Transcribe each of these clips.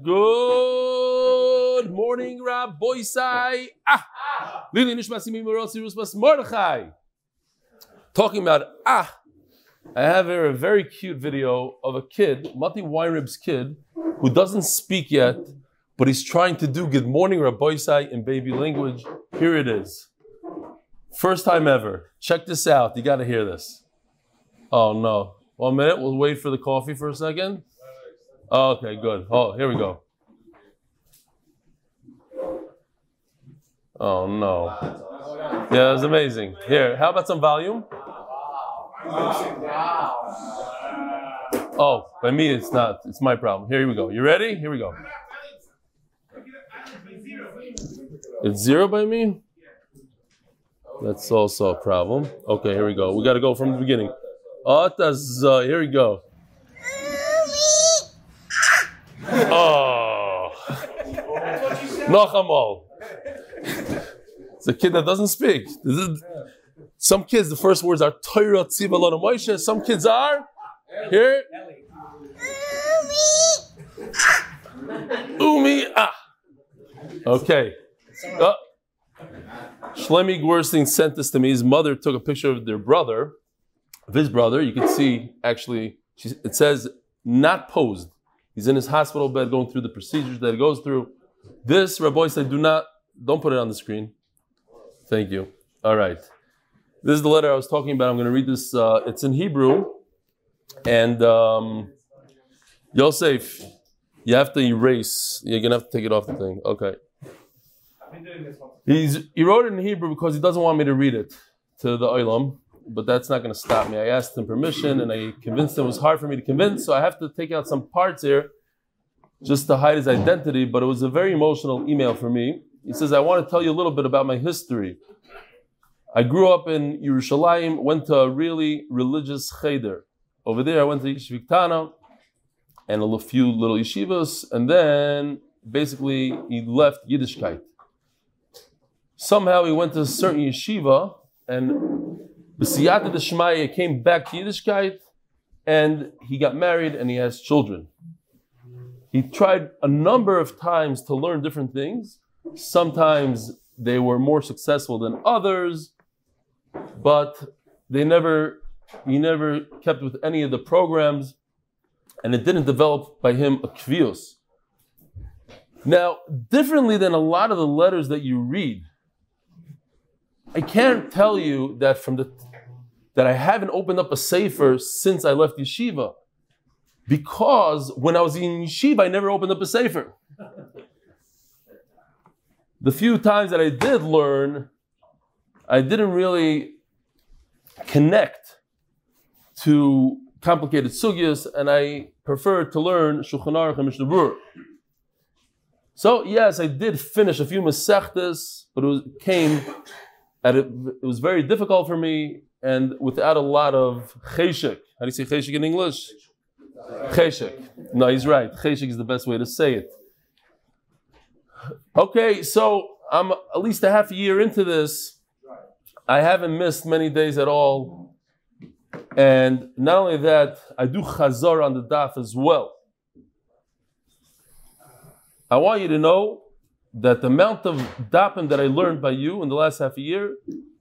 Good morning, Rabboisai. Ah, Lili Nishmasimi Morosi Rusmas Mordechai. Talking about ah, I have here a very cute video of a kid, Mati Weinrib's kid, who doesn't speak yet, but he's trying to do Good Morning Rabboisai in baby language. Here it is. First time ever. Check this out. You got to hear this. Oh no. One minute. We'll wait for the coffee for a second. Oh, okay, good. Oh, here we go. Oh no. Yeah, it was amazing. Here, how about some volume? Oh, by me it's not. It's my problem. Here we go. You ready? Here we go. It's zero by me? That's also a problem. Okay, here we go. We got to go from the beginning. Uh, here we go. Oh. Nochamal. It's a kid that doesn't speak. Some kids, the first words are Torah Tziva Moshe. Some kids are here. Umi ah. Okay. Uh, Shlomi Gwerstein sent this to me. His mother took a picture of their brother, of his brother. You can see actually, it says not posed. He's in his hospital bed going through the procedures that he goes through. This, Rabbi said, do not, don't put it on the screen. Thank you. All right. This is the letter I was talking about. I'm going to read this. Uh, it's in Hebrew. And um, Yosef, you have to erase. You're going to have to take it off the thing. Okay. He's, he wrote it in Hebrew because he doesn't want me to read it to the Olam, but that's not going to stop me. I asked him permission and I convinced him it was hard for me to convince, so I have to take out some parts here just to hide his identity, but it was a very emotional email for me. He says, I want to tell you a little bit about my history. I grew up in Yerushalayim, went to a really religious cheder. Over there, I went to Yeshiviktana and a few little yeshivas, and then basically he left Yiddishkeit. Somehow he went to a certain yeshiva, and B'siyata Deshmaya came back to Yiddishkeit, and he got married and he has children. He tried a number of times to learn different things. Sometimes they were more successful than others, but they never, he never kept with any of the programs, and it didn't develop by him a kvios. Now, differently than a lot of the letters that you read, I can't tell you that from the that I haven't opened up a sefer since I left yeshiva, because when I was in yeshiva, I never opened up a sefer. The few times that I did learn, I didn't really connect to complicated sugyas, and I preferred to learn Shulchan Aruch and Mishnah. So yes, I did finish a few masechtas, but it was, came at a, it was very difficult for me and without a lot of cheshek. How do you say cheshek in English? Cheshek. No, he's right. Cheshek is the best way to say it. Okay, so I'm at least a half a year into this. I haven't missed many days at all. And not only that, I do chazar on the daf as well. I want you to know that the amount of dapim that I learned by you in the last half a year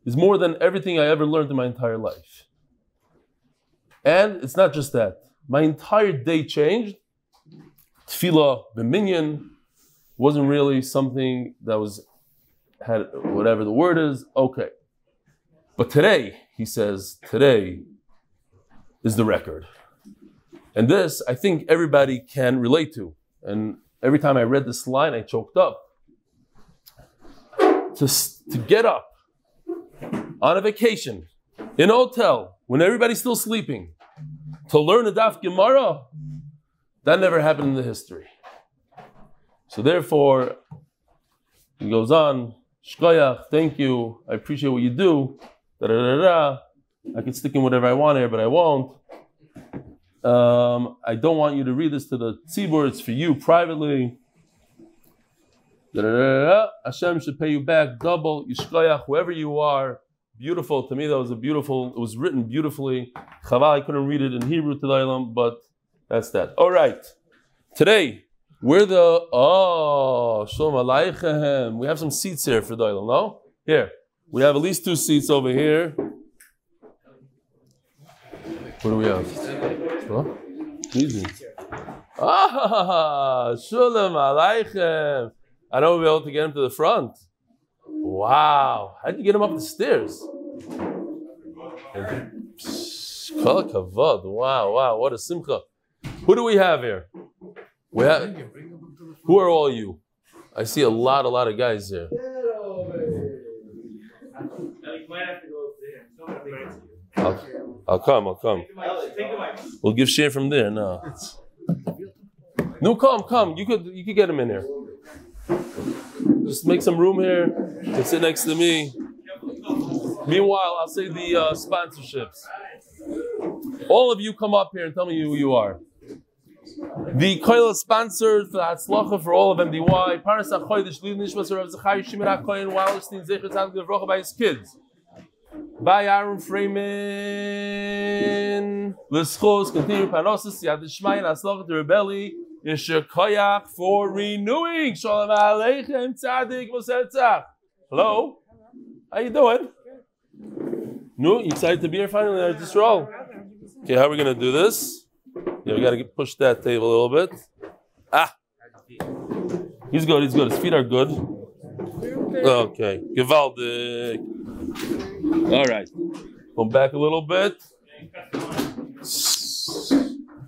is more than everything I ever learned in my entire life. And it's not just that. My entire day changed. Tefillah, b'minyan, wasn't really something that was had whatever the word is. Okay, but today he says today is the record, and this I think everybody can relate to. And every time I read this line, I choked up. To to get up on a vacation in a hotel when everybody's still sleeping to learn a daf Gemara, that never happened in the history. So therefore, he goes on, Shkoyach, thank you, I appreciate what you do. Da, da, da, da. I can stick in whatever I want here, but I won't. Um, I don't want you to read this to the tzibur, it's for you privately. Da, da, da, da. Hashem should pay you back double. Yishkoyach, whoever you are, beautiful. To me, that was a beautiful, it was written beautifully. Chaval, I couldn't read it in Hebrew to the Ilam, but that's that. All right. Today, We're the oh Shalom Aleichem. We have some seats here for Doyle, no? Here. We have at least two seats over here. What do we have? Huh? Easy. Ah, Shalom Aleichem. I know we'll be able to get him to the front. Wow. How'd you get him up the stairs? Wow, wow, what a simcha. Who do we have here? We have, who are all you? I see a lot, a lot of guys here. I'll, I'll come, I'll come. We'll give share from there. No. No, come, come. You could you could get him in here. Just make some room here. and sit next to me. Meanwhile, I'll say the uh, sponsorships. All of you come up here and tell me who you are. The Koila sponsored for Hatzlacha for all of MDY. Paras HaChoydish Lid Nishmas Rav Zachari Shimon HaKoyen Wallerstein Zecher Tzadik Levrocha by his kids. By Aaron Freeman. L'schos, continue Panosis, Yad Shmayin, Hatzlacha to Koyach for renewing. Shalom Aleichem Tzadik Mosetzach. Hello? How are you doing? No, excited to be here finally? I just roll. Okay, how are we going to do this? Yeah, we got to push that table a little bit. Ah, he's good. He's good. His feet are good. Okay, gewaldig. All right, come back a little bit.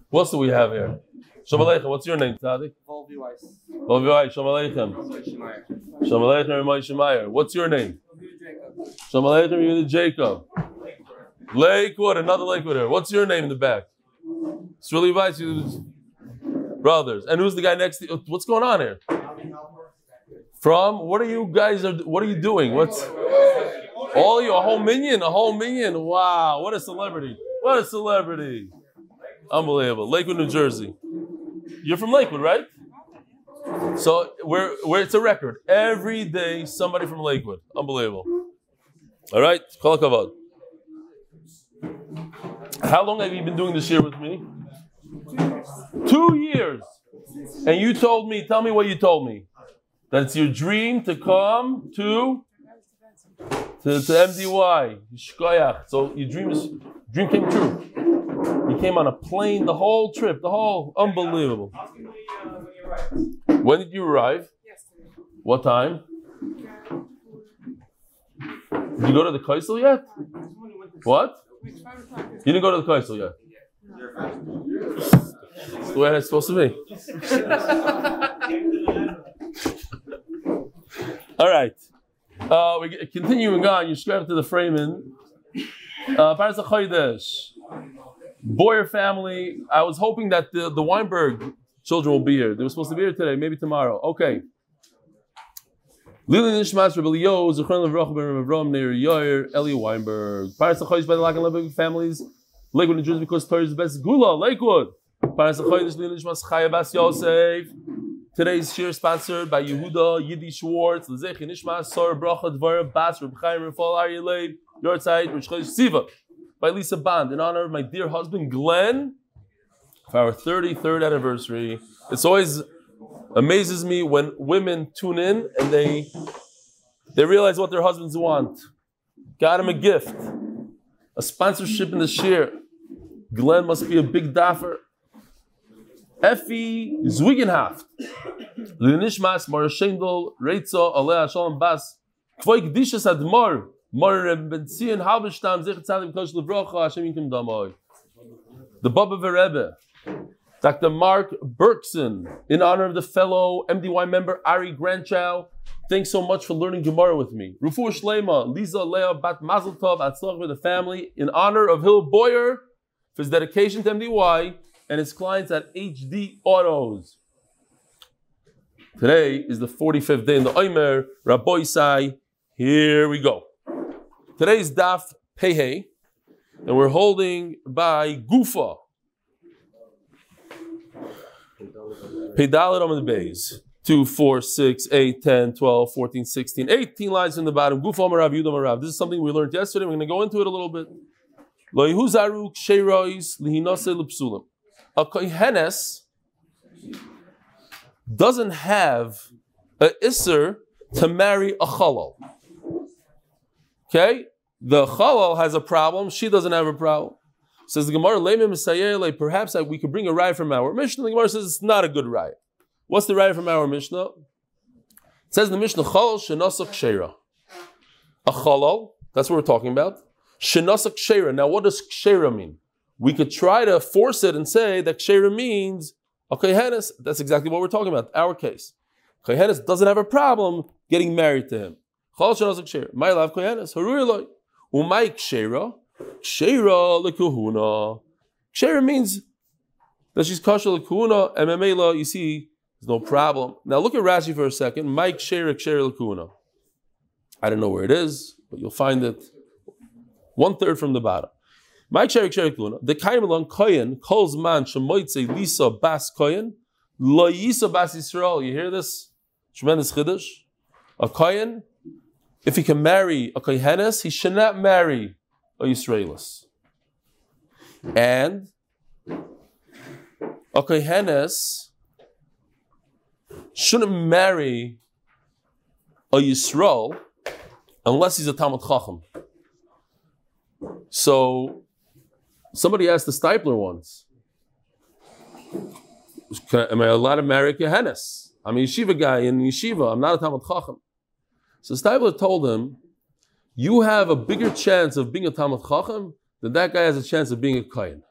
What else do we have here? Shalom Aleichem. What's your name, Tzadik? Volvi Weiss. Volvi Weiss. Shalom Aleichem. Shalom Aleichem, Ramay Shemayr. What's your name? Shalom Aleichem, Yehuda Jacob. Lakewood, another Lakewood here. What's your name in the back? It's really Weiss. you- Brothers. And who's the guy next to you? What's going on here? From? What are you guys are what are you doing? What's all you a whole minion, a whole minion. Wow, what a celebrity. What a celebrity. Unbelievable. Lakewood, New Jersey. You're from Lakewood, right? So we're, we're it's a record. Every day somebody from Lakewood. Unbelievable. All right, Kol hakavod. How long have you been doing this year with me? Two years. And you told me, tell me what you told me. That it's your dream to come to to, to MDY. So your dream is dream came true. Came on a plane the whole trip, the whole unbelievable. When did you arrive? Yesterday. What time? Did you go to the Kaisel yet? What? It's five o'clock. You didn't go to the Kaisel yet. That's the way it's supposed to be. All right. Uh, we continuing on. You subscribe to the Freeman. Uh, Paras HaChodesh. Boyer family. I was hoping that the, the Weinberg children will be here. They were supposed to be here today, maybe tomorrow. Okay. Lili Nishmas Rebbe Leo, Zechron Levroch Ben Avram Neir Yair, Eli Weinberg. Paras HaChodesh by the and Lebanon families. Lakewood, New Jersey, because Torah is best. Gula, Lakewood. Paras HaChodesh Lili Nishmas Chaya Bas Yosef. Today's shir sponsored by Yehuda Yidi Schwartz, Lezech Nishmas Sor Bracha Dvar Bas Reb Chaim Rafal Aryeh Leib, Yortzeit Rosh Chodesh Siva. By Lisa Bond, in honor of my dear husband Glenn, for our 33rd anniversary. It's always amazes me when women tune in and they they realize what their husbands want. Got him a gift, a sponsorship in the shir. Glenn must be a big daffer. Effie Zwigenhaft. Linishmas Mar Shendel Reitzo Alea Shalom Bas. Kvoi Gdishas Admor. The Baba Rebbe. Dr. Mark Berkson, in honor of the fellow MDY member Ari Grandchow. Thanks so much for learning Gemara with me. Rufu Shlema, Lisa Lea Bat Mazel Tov, with the family, in honor of Hill Boyer for his dedication to MDY and his clients at HD Autos. Today is the 45th day in the Omer, Rabboisai. Here we go. Today's Daf Pehe, and we're holding by Gufa. Pedalit on the base. 2, 4, 6, 8, 10, 12, 14, 16, 18 lines in the bottom. Gufa Marav, Yudam Marav. This is something we learned yesterday. We're going to go into it a little bit. Lo Yehuzaruk Sheirois Lihinose Lipsulim. A kohenes doesn't have a isser to marry a chalal. Okay? The chalal has a problem, she doesn't have a problem. Says the Gemara, Lemim perhaps we could bring a ride from our Mishnah. The Gemara says it's not a good ride. What's the ride from our Mishnah? It says the Mishnah, Chalal shenasak shera. A chalal, that's what we're talking about. Shenasak shera. Now, what does shera mean? We could try to force it and say that shera means a kohenes. That's exactly what we're talking about. Our case. Kohenes doesn't have a problem getting married to him. Chalal shenasak shera. My love kohenes. Haruiloi. Umayk shera. Shera lekuhuna. Shera means that she's kosher lekuhuna, and you see, there's no problem. Now look at Rashi for a second. Mike Shera Shera lekuhuna. I don't know where it is, but you'll find it one third from the bottom. Mike Shera Shera lekuhuna. The kaimelon koyen calls man shemoitze lisa bas koyen lo yisa bas Yisrael. You hear this tremendous chiddush? A koyen, if he can marry a kohenes, he should not marry a Yisraelis. And a Kohenes shouldn't marry a Yisrael unless he's a Talmud Chacham. So somebody asked the Steipler once, am I allowed to marry a Kohenes? I'm a yeshiva guy in yeshiva. I'm not a Talmud Chacham. So Steipler told him, you have a bigger chance of being a Talmud Chacham than that guy has a chance of being a Kayan.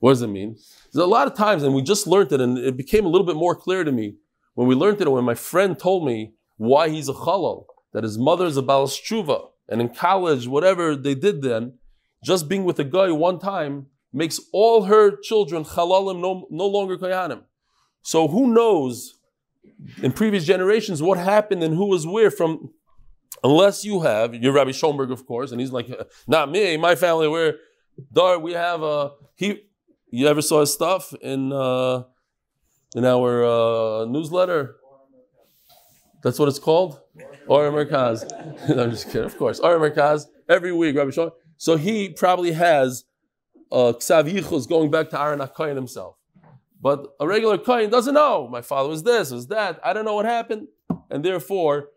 What does it mean? There's a lot of times, and we just learned it, and it became a little bit more clear to me when we learned it, when my friend told me why he's a Chalal, that his mother is a Balas and in college, whatever they did then, just being with a guy one time makes all her children Chalalim no, no longer Kayanim. So who knows in previous generations what happened and who was where from Unless you have, your Rabbi Schoenberg, of course, and he's like, not me, my family, we're, dar, we have a, he, you ever saw his stuff in, uh, in our uh, newsletter? That's what it's called? Or Merkaz. I'm just kidding, of course. Or Merkaz, every week, Rabbi Schoenberg. So he probably has uh, Ksav Yichus going back to Aaron HaKayin himself. But a regular Kayin doesn't know. My father was this, was that. I don't know what happened. And therefore,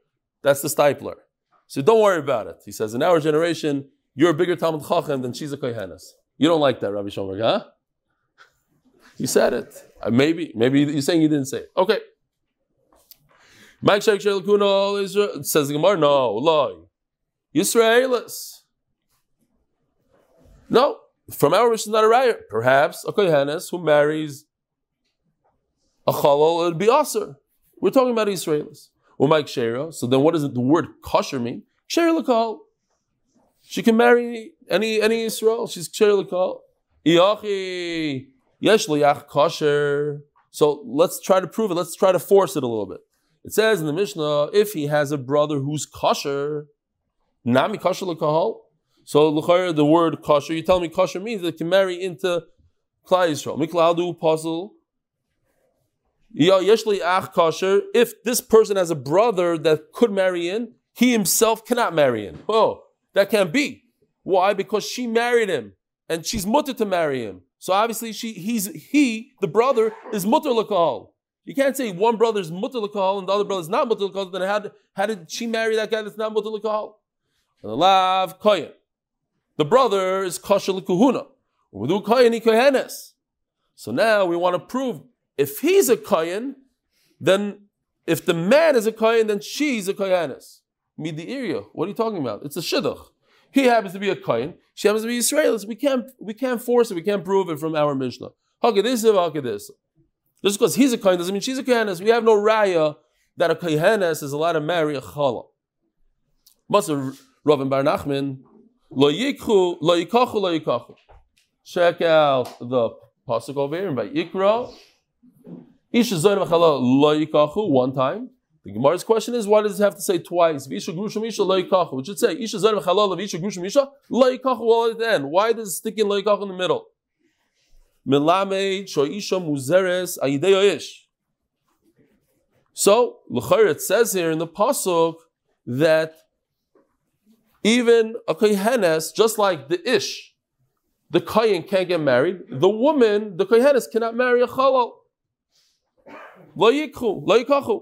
that's the steipler. So don't worry about it. He says, in our generation, you're a bigger Talmud Chacham than she's a Kohenes. You don't like that, Rabbi Shomer, huh? You said it. Uh, maybe, maybe you're saying you didn't say it. Okay. Mike Shaykh Kuno says the Gemara, no, lie. Yisraelis. No, from our mission, not a riot. Perhaps a Kohenes who marries a Chalal, it would be Aser. We're talking about Israelis. Umayk Shera. So then what does the word kosher mean? Shera Lakal. She can marry any any Israel. She's Shera Lakal. Iyachi. Yesh liyach kosher. So let's try to prove it. Let's try to force it a little bit. It says in the Mishnah, if he has a brother who's kosher, nami kosher l'kahal. So the word kosher, you tell me kosher means that can marry into Klai Yisrael. Mikladu puzzle if this person has a brother that could marry in, he himself cannot marry in. Oh, that can't be. Why? Because she married him and she's mutter to marry him. So obviously she he's he, the brother, is mutter lakal. You can't say one brother is mutter lakal and the other brother is not mutter lakal. Then how did, how did she marry that guy that's not mutter lakal? Lav koyen. The brother is kosher likuhuna. So now we want to prove if he's a kohen, then if the man is a kohen, then she's a the area. What are you talking about? It's a shidduch. He happens to be a kohen. She happens to be Israelis. We can't we can't force it. We can't prove it from our Mishnah. Okay, this is okay, this. Just because he's a kohen doesn't mean she's a kohenes. We have no raya that a kohenes is allowed to marry a chala. Masa Ravin Bar Nachman lo yikchu lo yikachu lo yikachu. Check out the pasuk over here in Yikra. Isha Zoyin Machala Lo one time. The Gemara's question is, why does it have to say twice? Visha Grushim Isha Lo Yikachu. It should say, Isha Zoyin Machala Visha Grushim Isha loyikachu all at the end. Why does it stick in loyikachu in the middle? Milame Isha Muzeres Ayidei Ish. So, L'chayr, it says here in the Pasuk that even a kohenes, just like the ish, the kohen can't get married, the woman, the kohenes, cannot marry a chalal. Lo yikhu, lo yikachu.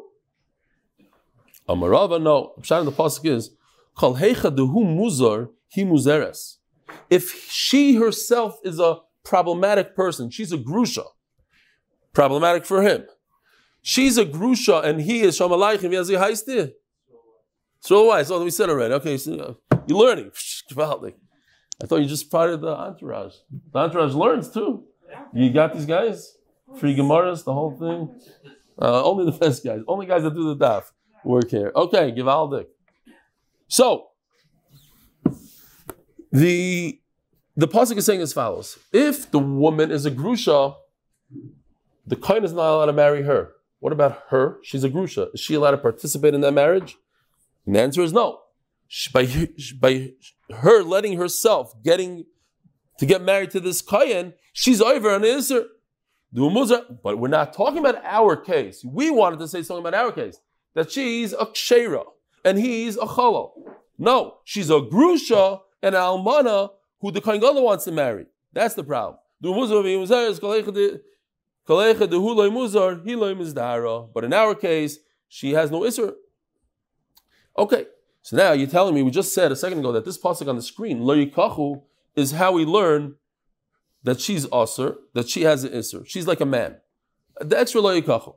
Amarava, no. Pshat in the pasuk is, Kol heicha dehu muzar, he muzeres. If she herself is a problematic person, she's a grusha, problematic for him. She's a grusha and he is shamalaychim yazi haistir. So why? So we said already. Okay, so uh, you're learning. I thought you just part of the entourage. The entourage learns too. You got these guys, free gemaras, the whole thing. Uh, only the best guys, only guys that do the daf work here. Okay, give Aldik. So the the pasuk is saying as follows: If the woman is a grusha, the kohen is not allowed to marry her. What about her? She's a grusha. Is she allowed to participate in that marriage? And the answer is no. She, by, by her letting herself getting to get married to this kohen, she's over on Isser. But we're not talking about our case. We wanted to say something about our case that she's a kshera and he's a chalal. No, she's a grusha and an almana who the kohen wants to marry. That's the problem. But in our case, she has no isser. Okay, so now you're telling me we just said a second ago that this pasuk on the screen, lo yikachu, is how we learn that she's usher, that she has an isser. She's like a man. The extra lo yikachu.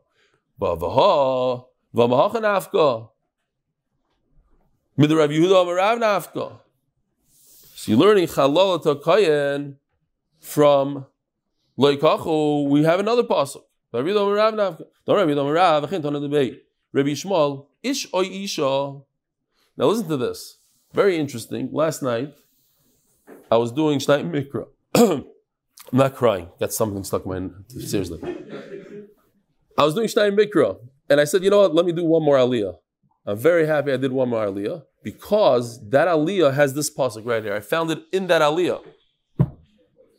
V'avaha, v'amahacha nafka. Midrav Yehuda Amarav nafka. So you're learning chalal kayen from lo yikachu. We have another pasuk. Rabbi Amarav nafka. Don't Rabbi Amarav. Achin tonu debate. Rabbi Shmuel ish oy isha. Now listen to this. Very interesting. Last night I was doing Shnai Mikra. I'm not crying. Got something stuck in my head. Seriously. I was doing Shnai Mikra, and I said, you know what? Let me do one more Aliyah. I'm very happy I did one more Aliyah because that Aliyah has this pasuk right here. I found it in that Aliyah.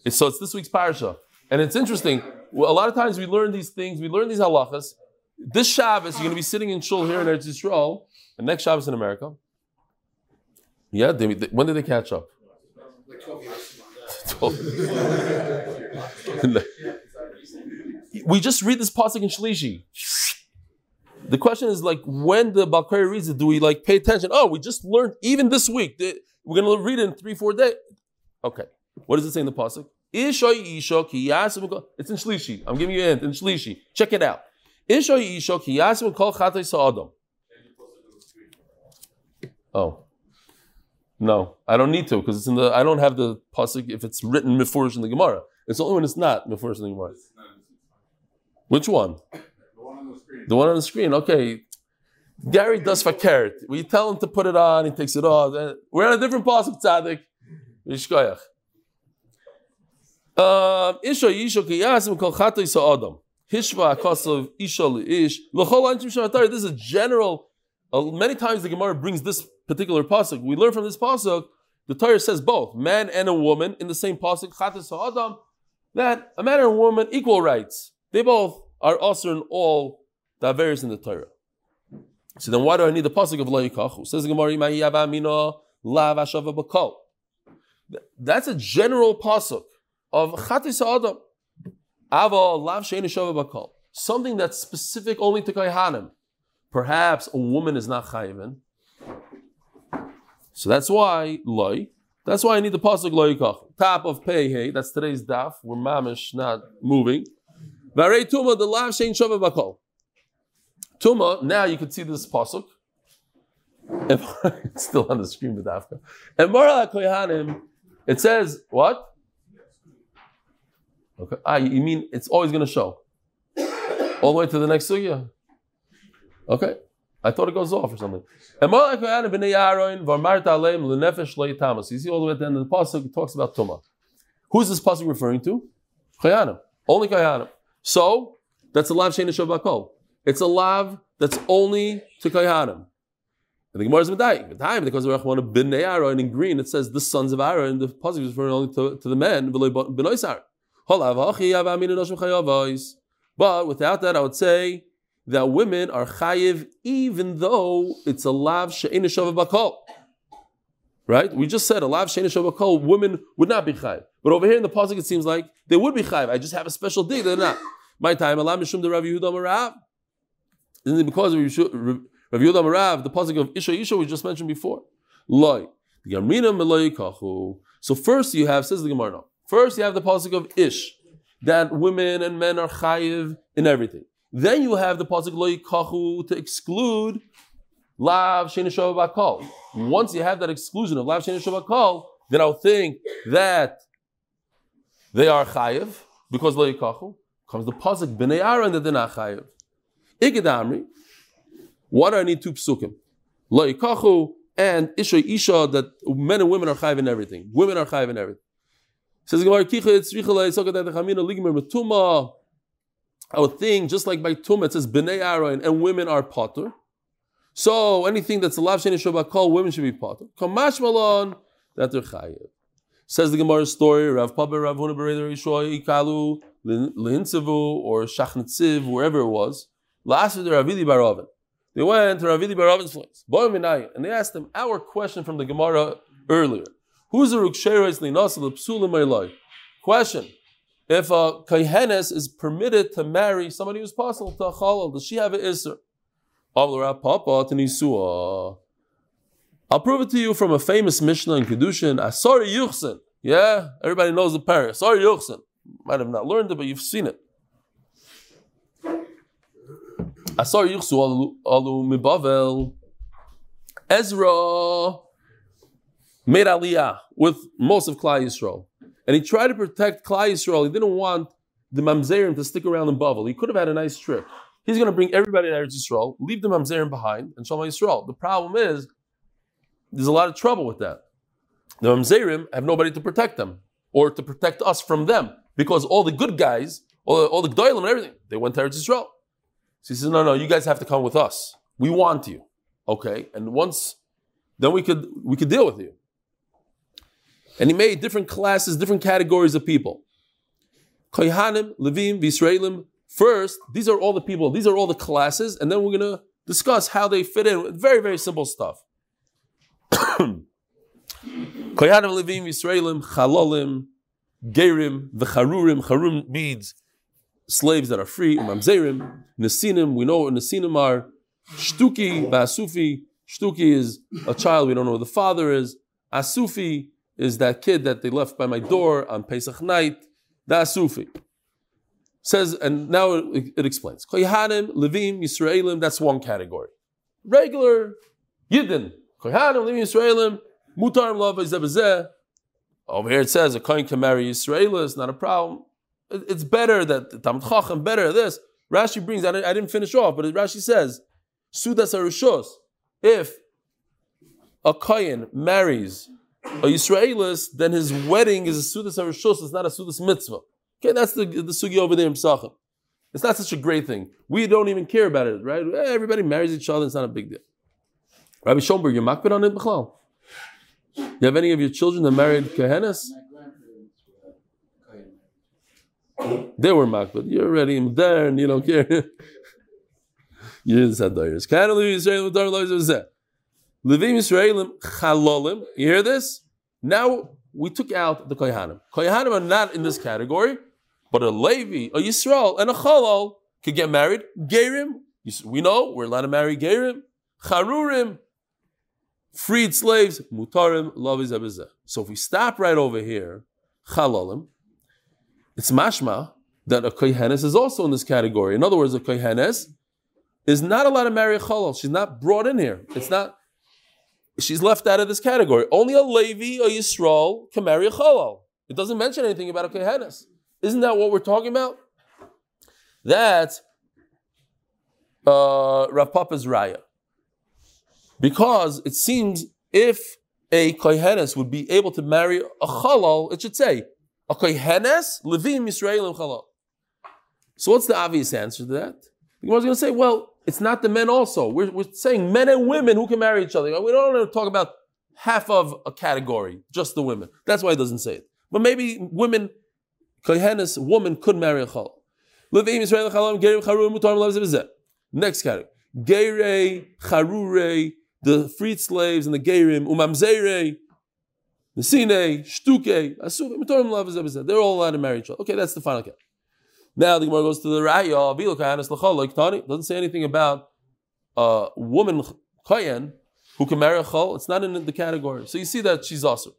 So it's this week's parasha, and it's interesting. Well, a lot of times we learn these things, we learn these halachas. This Shabbos, you're going to be sitting in shul here in Eretz Yisrael, and next Shabbos in America. Yeah, they, they, when did they catch up? we just read this pasuk in Shlishi. The question is like when the Balkari reads it, do we like pay attention? Oh, we just learned even this week. We're gonna read it in three, four days. Okay. What does it say in the pasuk? It's in Shlishi. I'm giving you a hint in Shlishi. Check it out. Oh. No, I don't need to because it's in the. I don't have the pasuk if it's written mifurish in the Gemara. It's only when it's not mifurish in the Gemara. Which one? The one on the screen. The one on the screen. Okay. Gary does fakert. We tell him to put it on. He takes it off. Uh, We're on a different pasuk tzaddik. Yishkoyach. Um, Isha yisho kiyasim kol chatoy sa'adam. Hishva akosov isha ish. L'chol antim shavatar. This is a general. Uh, many times the Gemara brings this particular pasuk. We learn from this pasuk. The Torah says both man and a woman in the same pasuk. Chatas sa'adam. That a man and a woman equal rights. They both are also in all the various in the Torah. So then why do I need the pasuk of lo yikachu? Says Gemara, lav ashava bakol. That's a general pasuk of chatis adam. Ava lav shein shava bakol. Something that's specific only to kaihanim. Perhaps a woman is not chayvin. So that's why loy. That's why I need the pasuk lo yikachu. Top of pei hey. That's today's daf. We're mamish not moving. Varei tuma the lav shein shava bakol. Tuma. Now you can see this pasuk. It's still on the screen with Afka. And Mara Kohanim, it says what? Okay. Ah, you mean it's always going to show all the way to the next sugya? Okay. I thought it goes off or something. And b'nei lo yitamas. You see all the way at the end of the pasuk, it talks about Tuma. Who's this pasuk referring to? Kohanim. Only Kohanim. So that's a lav shein bakol. It's a lav that's only to Kohanim. And the Gemara is medayik. Medayik because of Rachman bin Aaron in green. It says the sons of Aaron. The pasuk is referring only to, to the men. But without that, I would say that women are chayiv even though it's a lav she'ena bakol. Right? We just said a lav she'ena bakol. Women would not be chayiv. But over here in the pasuk, it seems like they would be chayiv. I just have a special day. They're not. My time, alam mishum the Rav Yehuda Marav. Isn't it because of Rav Yehuda Marav, the pasuk of Isha Isha we just mentioned before? Loi. So first you have, says the Gemara first you have the pasuk of Ish, that women and men are chayiv in everything. Then you have the pasuk Loi Kachu to exclude Lav Shena Bakal. Once you have that exclusion of Lav Shena Bakal, then I'll think that they are chayiv because Loi Kachu. Comes the pasuk Bnei Aaron that they're not chayiv. Igedamri. What do I need two psukim? Loi Kachu and Isha Isha that men and women are chayiv in everything. Women are chayiv in everything. Says Gemara Kicha Tzricha Sokat Chamina Ligmer Metuma. I would think just like by Tumah it says Bnei Aaron and women are potter. So anything that's lav sheni shabakol, women should be potter. Kamash malon that they're chayiv. Says the Gemara story, Rav Papa, Rav Huna Bereder Yishoy Ikalu or Shachnetziv, wherever it was. Last the Ravili Barovin. They went to Ravili Barovin's place, and they asked him our question from the Gemara earlier. Who's the Ruksheres Linasa Psulim Question. If a Kaihenes is permitted to marry somebody who's possible to a Chalal, does she have an Isser? I'll prove it to you from a famous Mishnah in Kedushin, Asari Yuchsin. Yeah, everybody knows the pair. Asari Yuchsin. Might have not learned it, but you've seen it. Asar Yichsu Alu Mibavel. Ezra made Aliyah with most of Klai Yisrael. And he tried to protect Klai Yisrael. He didn't want the Mamzerim to stick around in Bavel. He could have had a nice trip. He's going to bring everybody to Eretz Yisrael, leave the Mamzerim behind, and Shalom Yisrael. The problem is, there's a lot of trouble with that. The Mamzerim have nobody to protect them, or to protect us from them, because all the good guys, all the, all the Gdoilim and everything, they went to Eretz Yisrael. So he says, no, no, you guys have to come with us. We want you. Okay. And once, then we could, we could deal with you. And he made different classes, different categories of people. Kohanim, Levim, Visraelim. First, these are all the people, these are all the classes, and then we're going to discuss how they fit in. Very, very simple stuff. Kohanim, Levim, Visraelim, Chalolim, Gerim, V'charurim. Charum means slaves that are free, mamzerim, nesinim, we know what nesinim are, shtuki, basufi, shtuki is a child, we don't know who the father is, asufi is that kid that they left by my door on Pesach night, the asufi. Says, and now it, it explains. Kohanim, Levim, Yisraelim, that's one category. Regular Yidden, Kohanim, Levim, Yisraelim, Mutarim, Lava, Zebazeh. Over here it says a kohen can marry Yisrael, it's not a problem it's better that Talmud Chacham, better this. Rashi brings, I didn't, I didn't finish off, but Rashi says, Sudas Arushos, if a Kayan marries a Yisraelis, then his wedding is a Sudas Arushos, it's not a Sudas Mitzvah. Okay, that's the, the sugi over there in Psachim. It's not such a great thing. We don't even care about it, right? Eh, everybody marries each other, it's not a big deal. Rabbi Schoenberg, you're makbid on it? You have any of your children that married Kehenes? They were makbid. You're already there and you don't care. you didn't say doyers. Levim Yisraelim chalolim. You hear this? Now we took out the kohanim. Kohanim are not in this category, but a Levi, a Yisrael, and a Chalal could get married. Gerim, we know we're allowed to marry Gerim. Charurim, freed slaves, mutarim, laviz So if we stop right over here, chalolim, it's mashma that a kohenes is also in this category. In other words, a kohenes is not allowed to marry a chalal. She's not brought in here. It's not. She's left out of this category. Only a Levi or Yisrael can marry a chalal. It doesn't mention anything about a kohenes. Isn't that what we're talking about? That's uh, Rav Papa's raya. Because it seems if a kohenes would be able to marry a chalal, it should say a kohenes, levim, Yisraelim, chalal. So what's the obvious answer to that? Gemara is going to say, well, it's not the men also. We're, we're saying men and women who can marry each other. We don't want to talk about half of a category, just the women. That's why it doesn't say it. But maybe women, kohenes, woman could marry a chal. Next category. Geire, charure, the freed slaves and the gerim, umamzere, Nesine, Shtuke, Lav They're all allowed to marry each other. Okay, that's the final cap. Now the Gemara goes to the Raya, Avila Kahanas Lachol, Tani. Doesn't say anything about a woman kohen who can marry a chol, it's not in the category. So you see that she's also.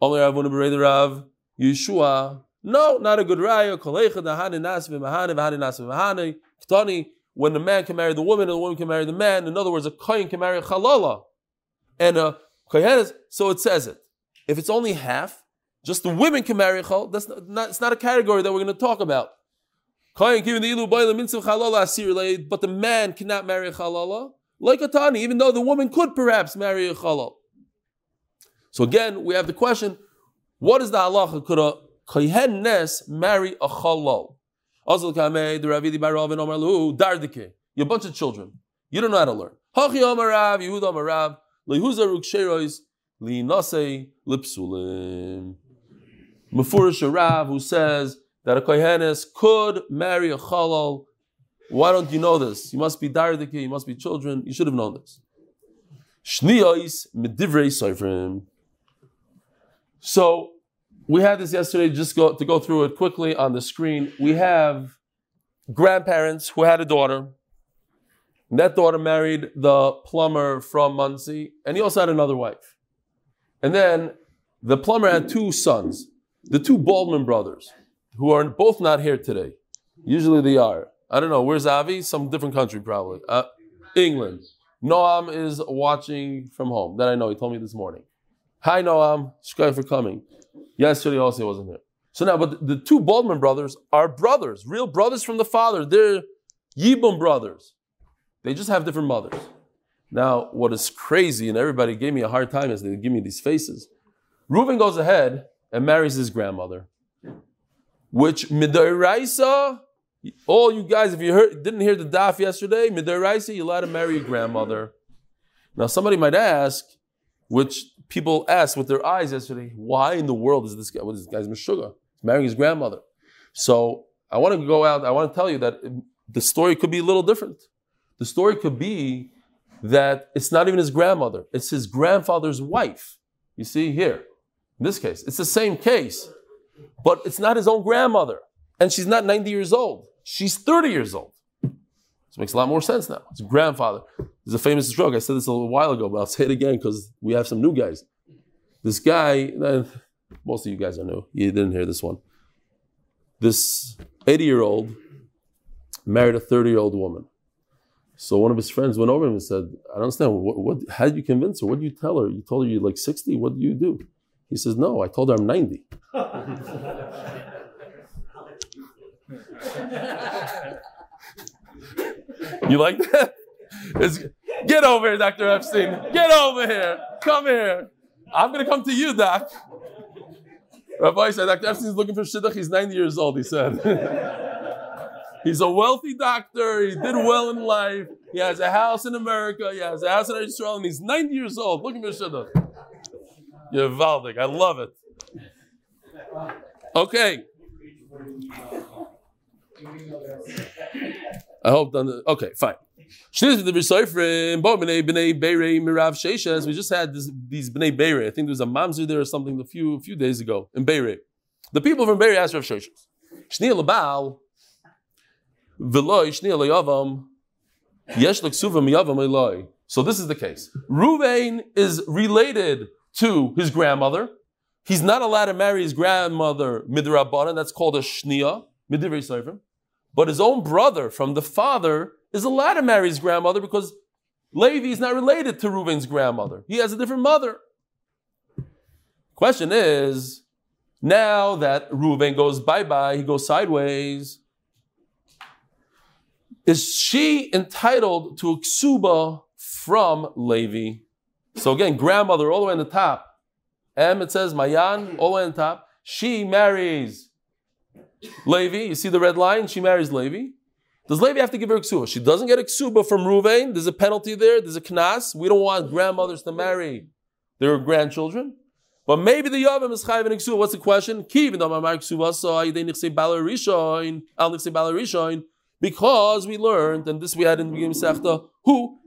Only Rav Rav Yeshua. No, not a good raya. When the man can marry the woman and the woman can marry the man. In other words, a kohen can marry a chalala. And a kohen is, so it says it. If it's only half, just the women can marry a chal, that's not, it's not a category that we're going to talk about. But the man cannot marry a chalala, like a tani, even though the woman could perhaps marry a chalal. So again, we have the question: What is the halacha? Could a kohen nes marry a chalal? Azal kamei the Ravidi Barav and Omar Lu dardike. You're a bunch of children. You don't know how to learn. Hachi Omar Rav Yehuda Omar Rav lehuza ruksherois li nasei lipsulim. Mefurish Rav who says that a kohenes could marry a chalal. Why don't you know this? You must be dardike. You must be children. You should have known this. So we had this yesterday. Just go to go through it quickly on the screen. We have grandparents who had a daughter. That daughter married the plumber from Monsey, and he also had another wife. And then the plumber had two sons, the two Baldwin brothers, who are both not here today. Usually they are. I don't know. Where's Avi? Some different country, probably. Uh, England. Noam is watching from home. That I know. He told me this morning. Hi, Noam. Shkai for coming. Yesterday also he wasn't here. So now, but the two Baldwin brothers are brothers, real brothers from the father. They're Yibum brothers. They just have different mothers. Now, what is crazy, and everybody gave me a hard time as they give me these faces. Reuven goes ahead and marries his grandmother, which midoraisa. All you guys, if you heard, didn't hear the daf yesterday, midoraisa, you're allowed to marry your grandmother. Now, somebody might ask, which people asked with their eyes yesterday, why in the world is this guy, what is this guy's Meshuggah? He's marrying his grandmother. So I want to go out, I want to tell you that the story could be a little different. The story could be that it's not even his grandmother, it's his grandfather's wife. You see here, in this case, it's the same case, but it's not his own grandmother. And she's not 90 years old, she's 30 years old. This makes a lot more sense now. It's grandfather. There's a famous joke. I said this a little while ago, but I'll say it again because we have some new guys. This guy, uh, most of you guys are new. You didn't hear this one. This 80 year old married a 30 year old woman. So one of his friends went over him and said, I don't understand. What, what, how did you convince her? What did you tell her? You told her you're like 60? What do you do? He says, No, I told her I'm 90. you like that? It's, get over here, Dr. Epstein. Get over here. Come here. I'm going to come to you, Doc. Rabbi said, Dr. Epstein's looking for shidduch. He's 90 years old, he said. He's a wealthy doctor. He did well in life. He has a house in America. He has a house in Israel, and he's 90 years old. Looking for shidduch. You're Valdik. I love it. Okay. I hope done. Okay, fine. We just had this, these bnei Beirei. I think there was a mamzer there or something a few a few days ago in Beirei. The people from Beirei asked Rav Sheshes. Shnia lebal v'loy shnia leyavam yesh leksuvam yavam eloi. So this is the case. Ruvain is related to his grandmother. He's not allowed to marry his grandmother midrabanan. That's called a shnia midivrei. But his own brother from the father is allowed to marry his grandmother because Levi is not related to Reuven's grandmother. He has a different mother. Question is, now that Reuven goes bye-bye, he goes sideways, is she entitled to a ksuba from Levi? So again, grandmother all the way on the top. M, it says Mayan, hmm. all the way on the top. She marries Levi. You see the red line? She marries Levi. Does Levi have to give her a ksuba? She doesn't get a ksuba from Ruvain. There's a penalty there. There's a knas. We don't want grandmothers to marry their grandchildren. But maybe the Yavam is chayiv in ksuba. What's the question? Even though my ksuba so al because we learned, and this we had in the beginning of Masechta, who,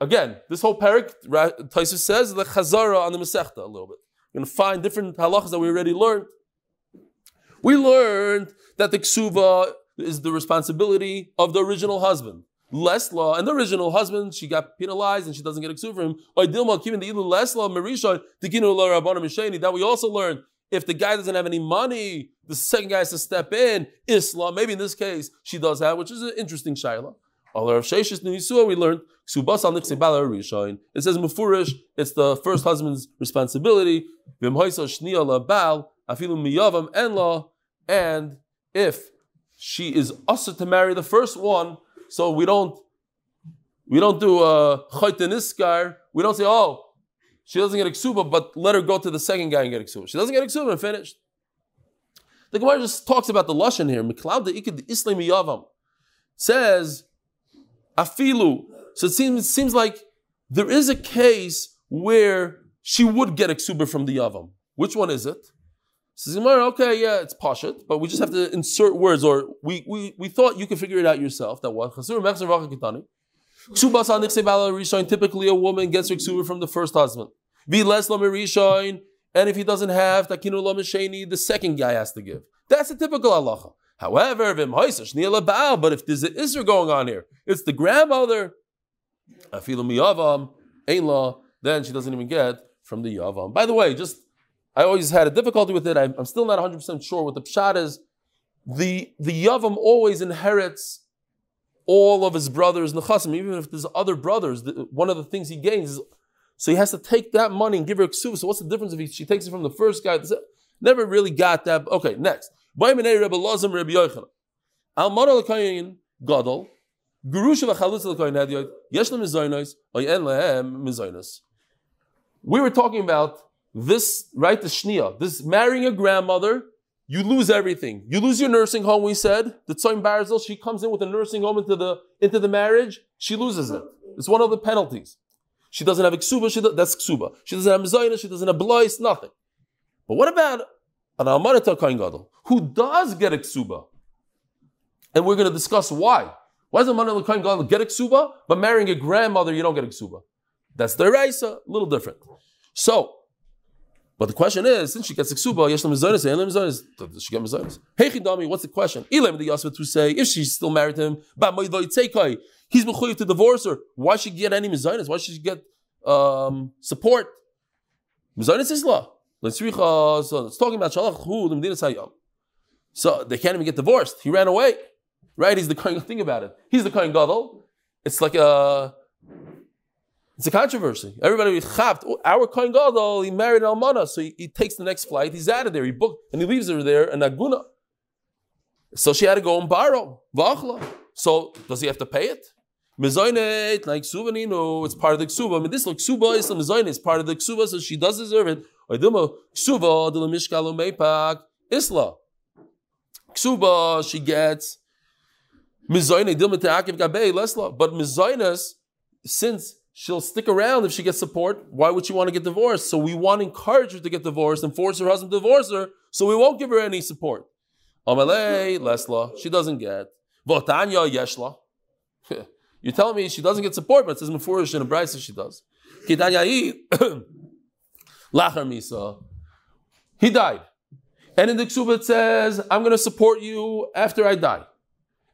again, this whole parak, Taisus says, the chazara on the Masechta a little bit. We're going to find different halachas that we already learned. We learned that the ksuba is the responsibility of the original husband. less law, and the original husband, she got penalized and she doesn't get a ksuba for him. less law, That we also learned if the guy doesn't have any money, the second guy has to step in. Islam, maybe in this case, she does have, which is an interesting shaila. It says Mufurish, it's the first husband's responsibility. And if she is also to marry the first one, so we don't we don't do uh, a chayteniskar. We don't say, oh, she doesn't get a ksuba, but let her go to the second guy and get a ksuba. She doesn't get a ksuba and finished. The Gemara just talks about the lashon here. Miklaud de ikid islam yavam says afilu. So it seems, it seems like there is a case where she would get ksuba from the yavam. Which one is it? Says Gemara, okay, yeah, it's pashut, but we just have to insert words, or we, we, we thought you could figure it out yourself. That was what? Typically, a woman gets her ksuba from the first husband. And if he doesn't have the second guy has to give. That's a typical halacha. However, but if there's an isra going on here, it's the grandmother. Then she doesn't even get from the yavam. By the way, just I always had a difficulty with it. I'm, I'm still not 100 percent sure what the pshat is. The the yavam always inherits all of his brothers nechasim, even if there's other brothers. The, one of the things he gains is so he has to take that money and give her a ksuva. So what's the difference if he, she takes it from the first guy? Never really got that. Okay, next. We were talking about this, right? The shnia, this marrying a grandmother, you lose everything. You lose your nursing home. We said the tzoyim barzel. She comes in with a nursing home into the into the marriage. She loses it. It's one of the penalties. She doesn't have ksuba, she that's ksuba. She doesn't have mezayna, she doesn't have blois, nothing. But what about an almanata kain gadol who does get a ksuba? And we're going to discuss why. Why does a manat kain gadol get a ksuba, but marrying a grandmother you don't get a ksuba? That's the raisa, a little different. So, but the question is, since she gets a ksuba, does she get mezaynas? Hey chidami, what's the question? Ilam the yasva to say if she's still married to him, He's mechuyev to divorce her. Why should she get any mizaynis? Why should she get um, support? Mizaynis is law. So it's talking about shalach hu hayam. So they can't even get divorced. He ran away. Right? He's the kind. Think about it. He's the kind gadol. It's like a. It's a controversy. Everybody chapped. Oh, our kohen gadol, he married almana, so he, he, takes the next flight. He's out of there. He booked and he leaves her there in Aguna. So she had to go and borrow. Vachla. So does he have to pay it? Mezoinet, like Suvanino, it's part of the Ksuba. I mean, this like Ksuba is the Mezoinet, it's part of the Ksuba, so she does deserve it. Oiduma, the Mishkalu Meipak, Isla. Ksuba, she gets Mezoinet, Dilma Teakiv Gabei, Lesla. But Mezoinas, since she'll stick around if she gets support, why would she want to get divorced? So we want to encourage her to get divorced and force her husband to divorce her, so we won't give her any support. Amalei, Lesla, she doesn't get. Votanya, Yeshla. You're telling me she doesn't get support, but it says Mefurish in a Brisa she does. Lachar Misa. He died. And in the Ksuba it says, I'm going to support you after I die.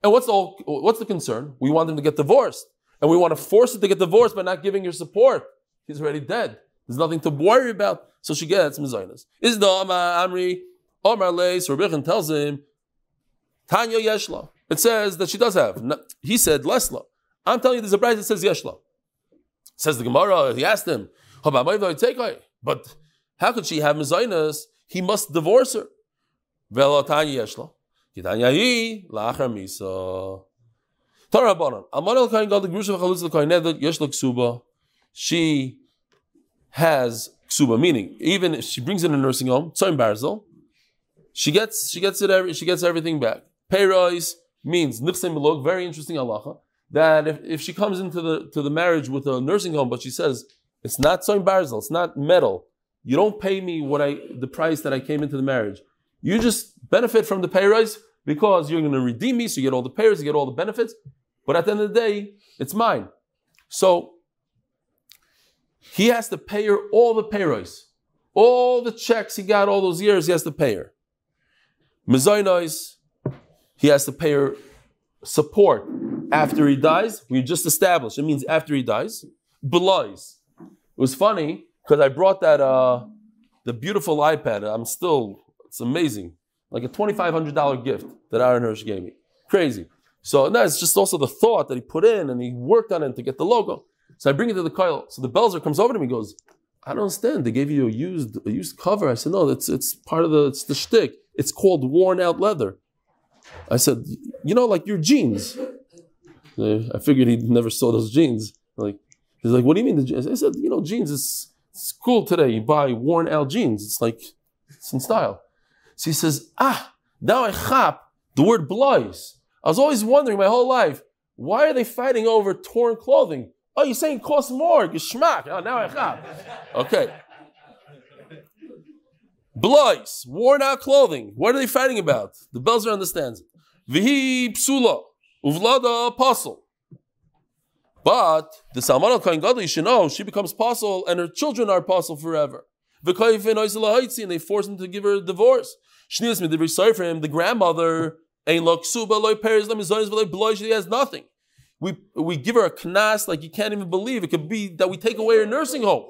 And what's the, what's the concern? We want them to get divorced. And we want to force it to get divorced by not giving your support. He's already dead. There's nothing to worry about. So she gets Mizainas. Is the Amri, Omar Leis, Rabbi tells him, Tanya Yeshla. It says that she does have. He said Lesla. I'm telling you, there's a price that says Yeshla. Says the Gemara, he asked him, but how could she have Mizainas? He must divorce her. Velatanya Yeshla. Kitanyahi, Lachar Misa. Aman al Kain got the Grusha Chalutz al Kain Neder, Yeshla Ksuba. She has Ksuba, meaning even if she brings in a nursing home, Tzoim Barzel, she gets she gets it she gets everything back. Payrois means Nichsem very interesting halacha that if, if she comes into the to the marriage with a nursing home, but she says it's not soin barzel, it's not metal, you don't pay me what I the price that I came into the marriage. You just benefit from the pay because you're going to redeem me, so you get all the payers, you get all the benefits. But at the end of the day, it's mine. So he has to pay her all the pay rise. All the checks he got all those years, he has to pay her. Mezainos, he has to pay her support after he dies. We just established it means after he dies. Belois. It was funny because I brought that uh, the beautiful iPad. I'm still it's amazing, like a twenty five hundred dollar gift that Aaron Hirsch gave me. Crazy. So no, it's just also the thought that he put in and he worked on it to get the logo. So I bring it to the coil. So the Belzer comes over to me and goes, I don't understand. They gave you a used a used cover. I said, no, it's it's part of the it's the shtick. It's called worn out leather. I said, you know, like your jeans. I figured he never saw those jeans. Like he's like, what do you mean the jeans? I said, you know, jeans is it's cool today. You buy worn out jeans. It's like it's in style. So he says, ah, now I chap the word blois. I was always wondering my whole life, why are they fighting over torn clothing? Oh, you're saying it costs more, geschmack. Oh, now I chap. Okay. Blois, worn out clothing. What are they fighting about? The Belzer understands it. Vihi psula, uvlada apostle. But the Salman Kohen Gadol, you should know, she becomes apostle and her children are apostle forever. And they force him to give her a divorce. Shnius midivri sorry for him. The grandmother. She has nothing. We we give her a knas like you can't even believe. It could be that we take away her nursing home.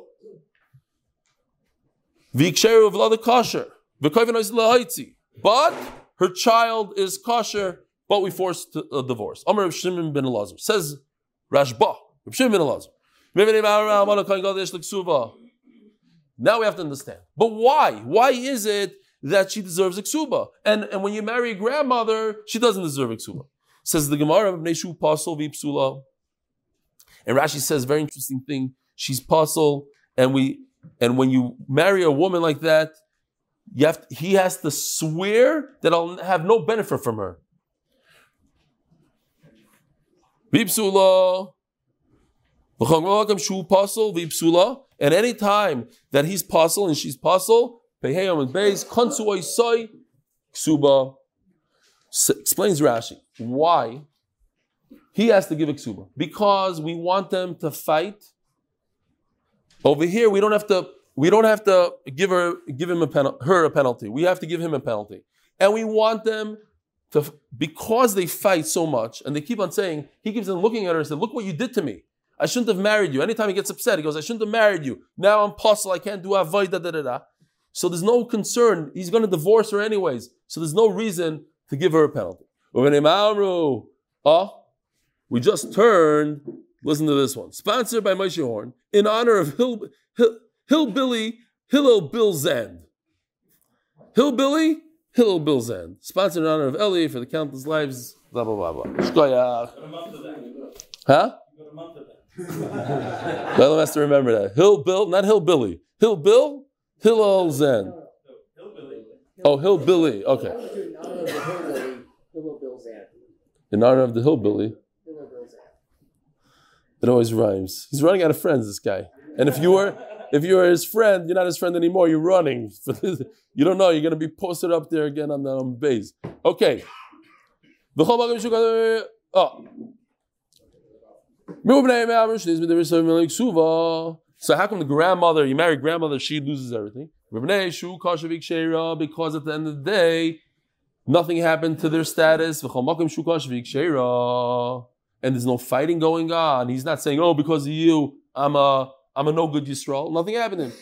But her child is kosher, but we forced a divorce. Amr Shimon ben Elazar says Rashba. Shimon Elazar. Now we have to understand. But why? Why is it that she deserves exuba? And, and when you marry a grandmother, she doesn't deserve exuba. Says the Gemara of Neshu Pasol Vipsula. And Rashi says very interesting thing. She's Pasol, and we and when you marry a woman like that, you have to, he has to swear that I'll have no benefit from her. Vipsula. And any time that he's puzzle and she's puzzle, Peheyam and Beis, Konsuoi Soy, Ksuba. Explains Rashi why he has to give a ksuba. Because we want them to fight. Over here, we don't have to. We don't have to give her, give him a her a penalty. We have to give him a penalty, and we want them to, because they fight so much, and they keep on saying. He keeps on looking at her and said, "Look what you did to me. I shouldn't have married you." Anytime he gets upset, he goes, "I shouldn't have married you. Now I'm puzzled. I can't do avoid da da da da." So there's no concern. He's going to divorce her anyways. So there's no reason to give her a penalty. Oh, we just turned. Listen to this one. Sponsored by Moshe Horn in honor of Hill, Hill, Hillbilly Hillel Bill Zand. Hillbilly Hillel Bill Sponsored in honor of Eli for the countless lives. Blah blah blah blah. Shkoyach. Huh? Bella has to remember that. Hill Bill, not Hillbilly. Hill Bill, Hillel Zand. Oh, Hillbilly. Okay. In honor of the hillbilly. It always rhymes. He's running out of friends, this guy. And if you were if you're his friend, you're not his friend anymore. You're running. you don't know. You're going to be posted up there again on the on base. Okay. Uh, oh. So how come the grandmother, you marry grandmother, she loses everything? Because at the end of the day, Nothing happened to their status. And there's no fighting going on. He's not saying, oh, because of you, I'm a, I'm a no good Yisrael. Nothing happened to him.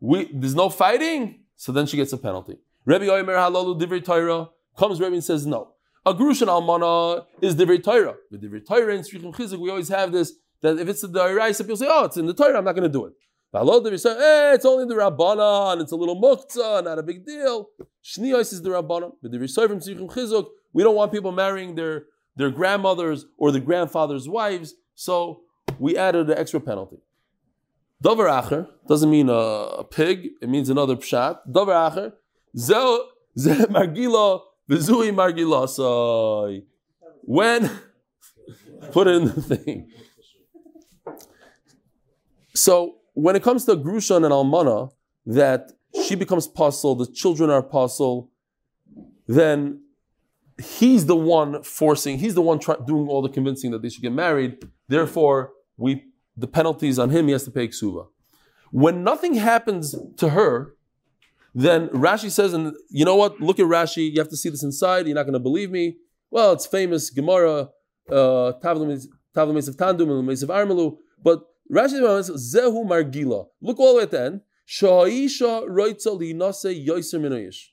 We, there's no fighting, so then she gets a penalty. Rabbi Omer Halalu Divrei Torah comes Rabbi and says no. A grushan almana is Divrei Torah. With Divrei Torah and Strichim Chizuk, we always have this that if it's the Diraisa, people say, oh, it's in the Torah, I'm not going to do it. Allah Divir say, eh, it's only the Rabbanan, it's a little muktzah, not a big deal. Shniyos is the Rabbanan. But the from Tzrichim Chizuk, we don't want people marrying their, their grandmothers or their grandfather's wives, so we added an extra penalty. Dover acher doesn't mean a, pig, it means another pshat. Dover acher, ze margila, v'zui margila. When, put in the thing. So, when it comes to Grushan and Almana, that she becomes apostle, the children are apostle, then he's the one forcing, he's the one try, doing all the convincing that they should get married. Therefore, we the penalty is on him, he has to pay ksuva. When nothing happens to her, then Rashi says, and you know what? Look at Rashi, you have to see this inside, you're not going to believe me. Well, it's famous Gemara, uh, Tavlamis of Tandum and of Armelu, but Rashi says Zehu Margila. Look all the way at the end. Sha'isha roitza linase yoiser minayish.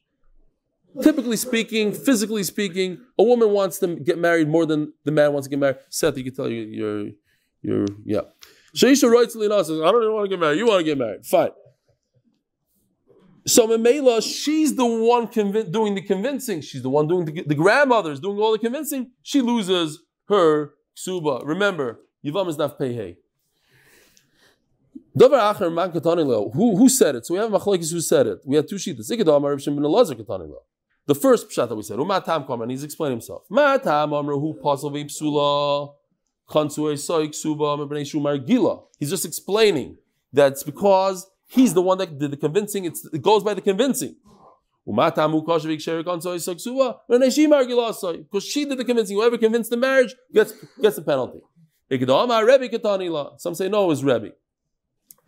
Typically speaking, physically speaking, a woman wants to get married more than the man wants to get married. Seth, you can tell you, you're, you're, yeah. Shaisha writes linase. I don't even want to get married. You want to get married. Fine. So Mamela, she's the one conv- doing the convincing. She's the one doing the, the grandmother's doing all the convincing. She loses her ksuba. Remember, Yivam is not pay who, who said it? So we have Machlekes who said it. We had two sheets. The first pshat that we said, Umatam Kamar, he's explaining himself. Matam Amr who pasal veipsula He's just explaining that it's because he's the one that did the convincing. It's, it goes by the convincing. Because she did the convincing. Whoever convinced the marriage gets, gets the penalty. Some say no, it was Rebbe.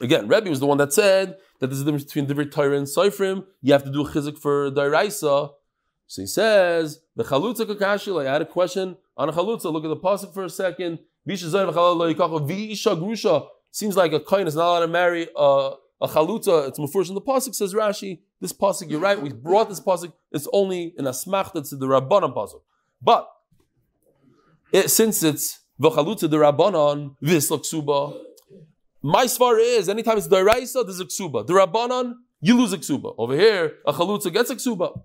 Again, Rebbe was the one that said that there's a difference between different Torah and Seifrim. You have to do chizik for Dairaisa. So he says, the chalutza kakashil, I had a question on a chalutza. Look at the pasuk for a second. Seems like a kohen is not allowed to marry a, a chalutza. It's mufurish in the pasuk, says Rashi. This pasuk, you're right, we brought this pasuk. It's only in a smach that's the Rabbanon pasuk. But it, since it's v'chalutza the Rabbanon, this ksuba, my svar is anytime it's Dairaisa, there's a ksuba. The Rabbanon, you lose a ksuba. Over here, a chalutza gets a ksuba.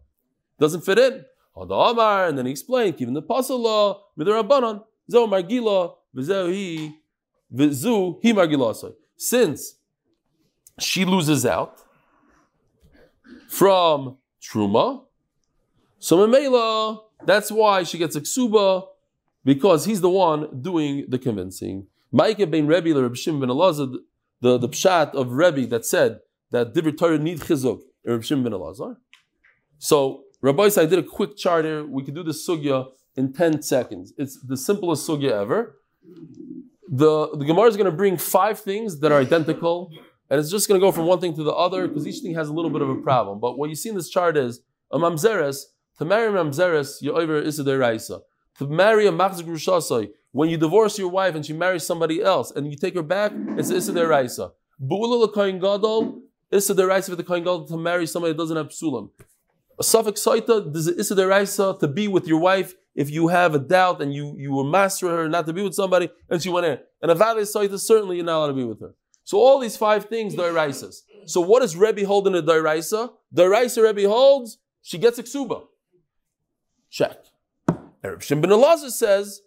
Doesn't fit in. And then he explained, even the Pasal law, with the Rabbanon, Zeo Margila, Vizeu he, Margilasai. Since she loses out from Truma, so Mamela, that's why she gets a ksuba, because he's the one doing the convincing. Ma'ike ben Rebbe Reb Shim ben Elazar, the, the pshat of Rebbe that said that Divir Torah need chizuk, Reb Shim ben Elazar. So, Rabbi I did a quick chart here. We could do the sugya in 10 seconds. It's the simplest sugya ever. The, the Gemara is going to bring five things that are identical, and it's just going to go from one thing to the other because each thing has a little bit of a problem. But what you see in this chart is a mamzeres, to marry a mamzeres, you're To marry a machzik when you divorce your wife and she marries somebody else and you take her back, it's Issa deraisa. Bu'ula l'koyin gadol, Issa deraisa for the koyin gadol to marry somebody that doesn't have psulam. A suffix saita, there's Issa deraisa to be with your wife if you have a doubt and you, you were master her not to be with somebody and she went in. And a valid saita, certainly you're not allowed to be with her. So all these five things, doiraisas. So what does Rebbe hold in a doiraisa? Doiraisa Rebbe holds, she gets a ksuba. Check. Arab Shem ben Elazar says,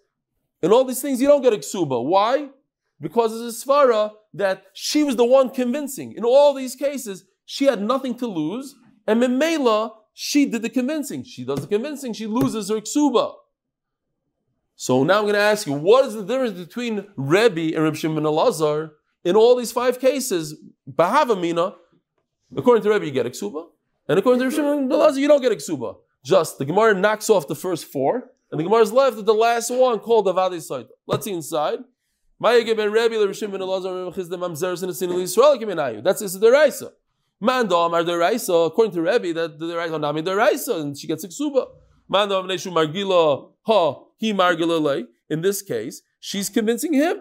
in all these things, you don't get a ksuba. Why? Because it's a svara that she was the one convincing. In all these cases, she had nothing to lose, and Memela, she did the convincing. She does the convincing, she loses her ksuba. So now I'm going to ask you, what is the difference between Rebbe and Reb Shimon Elazar in all these five cases? Bahavamina, according to Rebbe, you get ksuba, and according to Reb Shimon Elazar, you don't get ksuba. Just the Gemara knocks off the first four, and the Gemara is left with the last one called the Avadi Saita. Let's see inside. That's Issa Deraisa. Mando Amar Deraisa, according to Rebbe, that the Deraisa Nami Deraisa, and she gets a ksuba. Mando Amneshu Margila, ha, he Margila In this case, she's convincing him.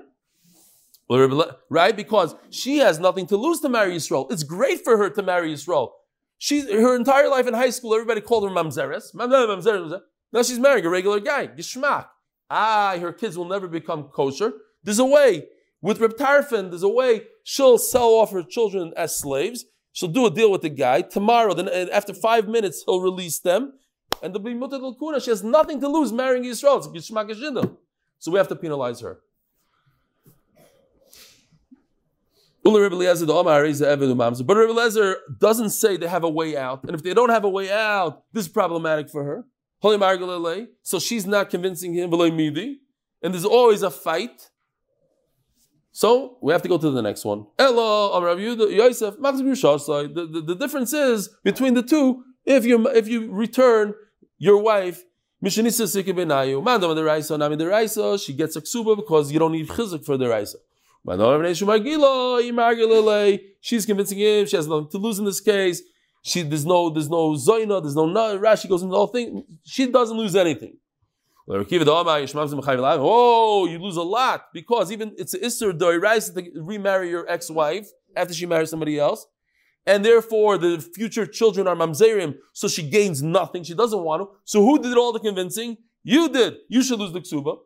Right? Because she has nothing to lose to marry Yisrael. It's great for her to marry Yisrael. She's her entire life in high school, everybody called her Mamzeres. Mamzeres. Now she's marrying a regular guy, Gishmak. Ah, her kids will never become kosher. There's a way. With Reb Tarfin, there's a way she'll sell off her children as slaves. She'll do a deal with the guy. Tomorrow, then uh, after five minutes, he'll release them. And there'll be Mutat Kuna. She has nothing to lose marrying Yisrael. It's So we have to penalize her. But Rebbe Eliezer doesn't say they have a way out. And if they don't have a way out, this is problematic for her. So she's not convincing him, and there's always a fight. So we have to go to the next one. Yosef, the, the, the difference is between the two, if you if you return your wife, she gets a ksuba because you don't need chizik for the raisa. She's convincing him, she has nothing to lose in this case. She, there's no, there's no Zoina, there's no Rashi goes into the whole thing. She doesn't lose anything. Oh, you lose a lot because even it's Isser Doirais to remarry your ex-wife after she marries somebody else. And therefore, the future children are mamzerim, so she gains nothing. She doesn't want to. So who did all the convincing? You did. You should lose the ksuba.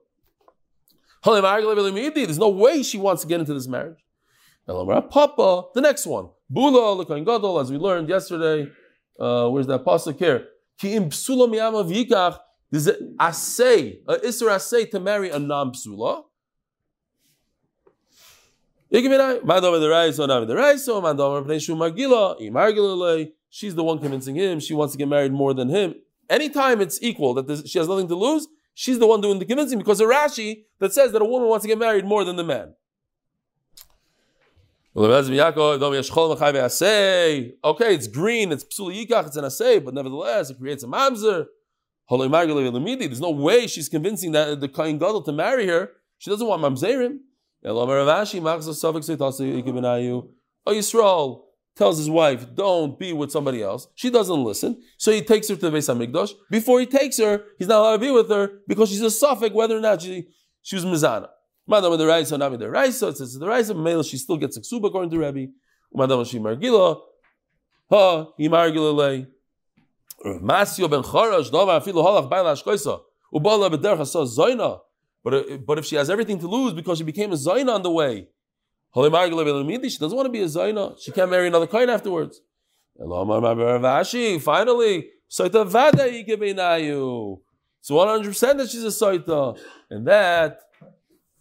There's no way she wants to get into this marriage. Papa, the next one. Bula, Gadol, as we learned yesterday. Uh, where's that pasuk here? There's an assay, a uh, isra assay to marry a non psula. She's the one convincing him. She wants to get married more than him. Anytime it's equal, that she has nothing to lose, she's the one doing the convincing because of Rashi that says that a woman wants to get married more than the man. Okay, it's green, it's psul yikach, it's an assay, but nevertheless, it creates a mamzer. There's no way she's convincing that the Kain Gadol to marry her. She doesn't want mamzerim. Oh, Yisrael tells his wife, don't be with somebody else. She doesn't listen. So he takes her to the Beis HaMikdash. Before he takes her, he's not allowed to be with her because she's a suffix whether or not she, she was Mizana. Madam the Raisa, with the Raisa. It says the Raisa, male, she still gets a ksuba according to Rabbi. Madam she margila. Ha, he margila. Bedercha saw Zoina. But, if she has everything to lose because she became a Zaina on the way, she doesn't want to be a Zaina. She can't marry another coin afterwards. Finally, So 100% that she's a Saita. And that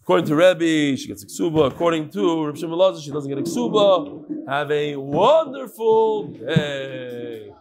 According to Rebbe, she gets a ksuba. According to Reb Shimon she doesn't get a ksuba. Have a wonderful day.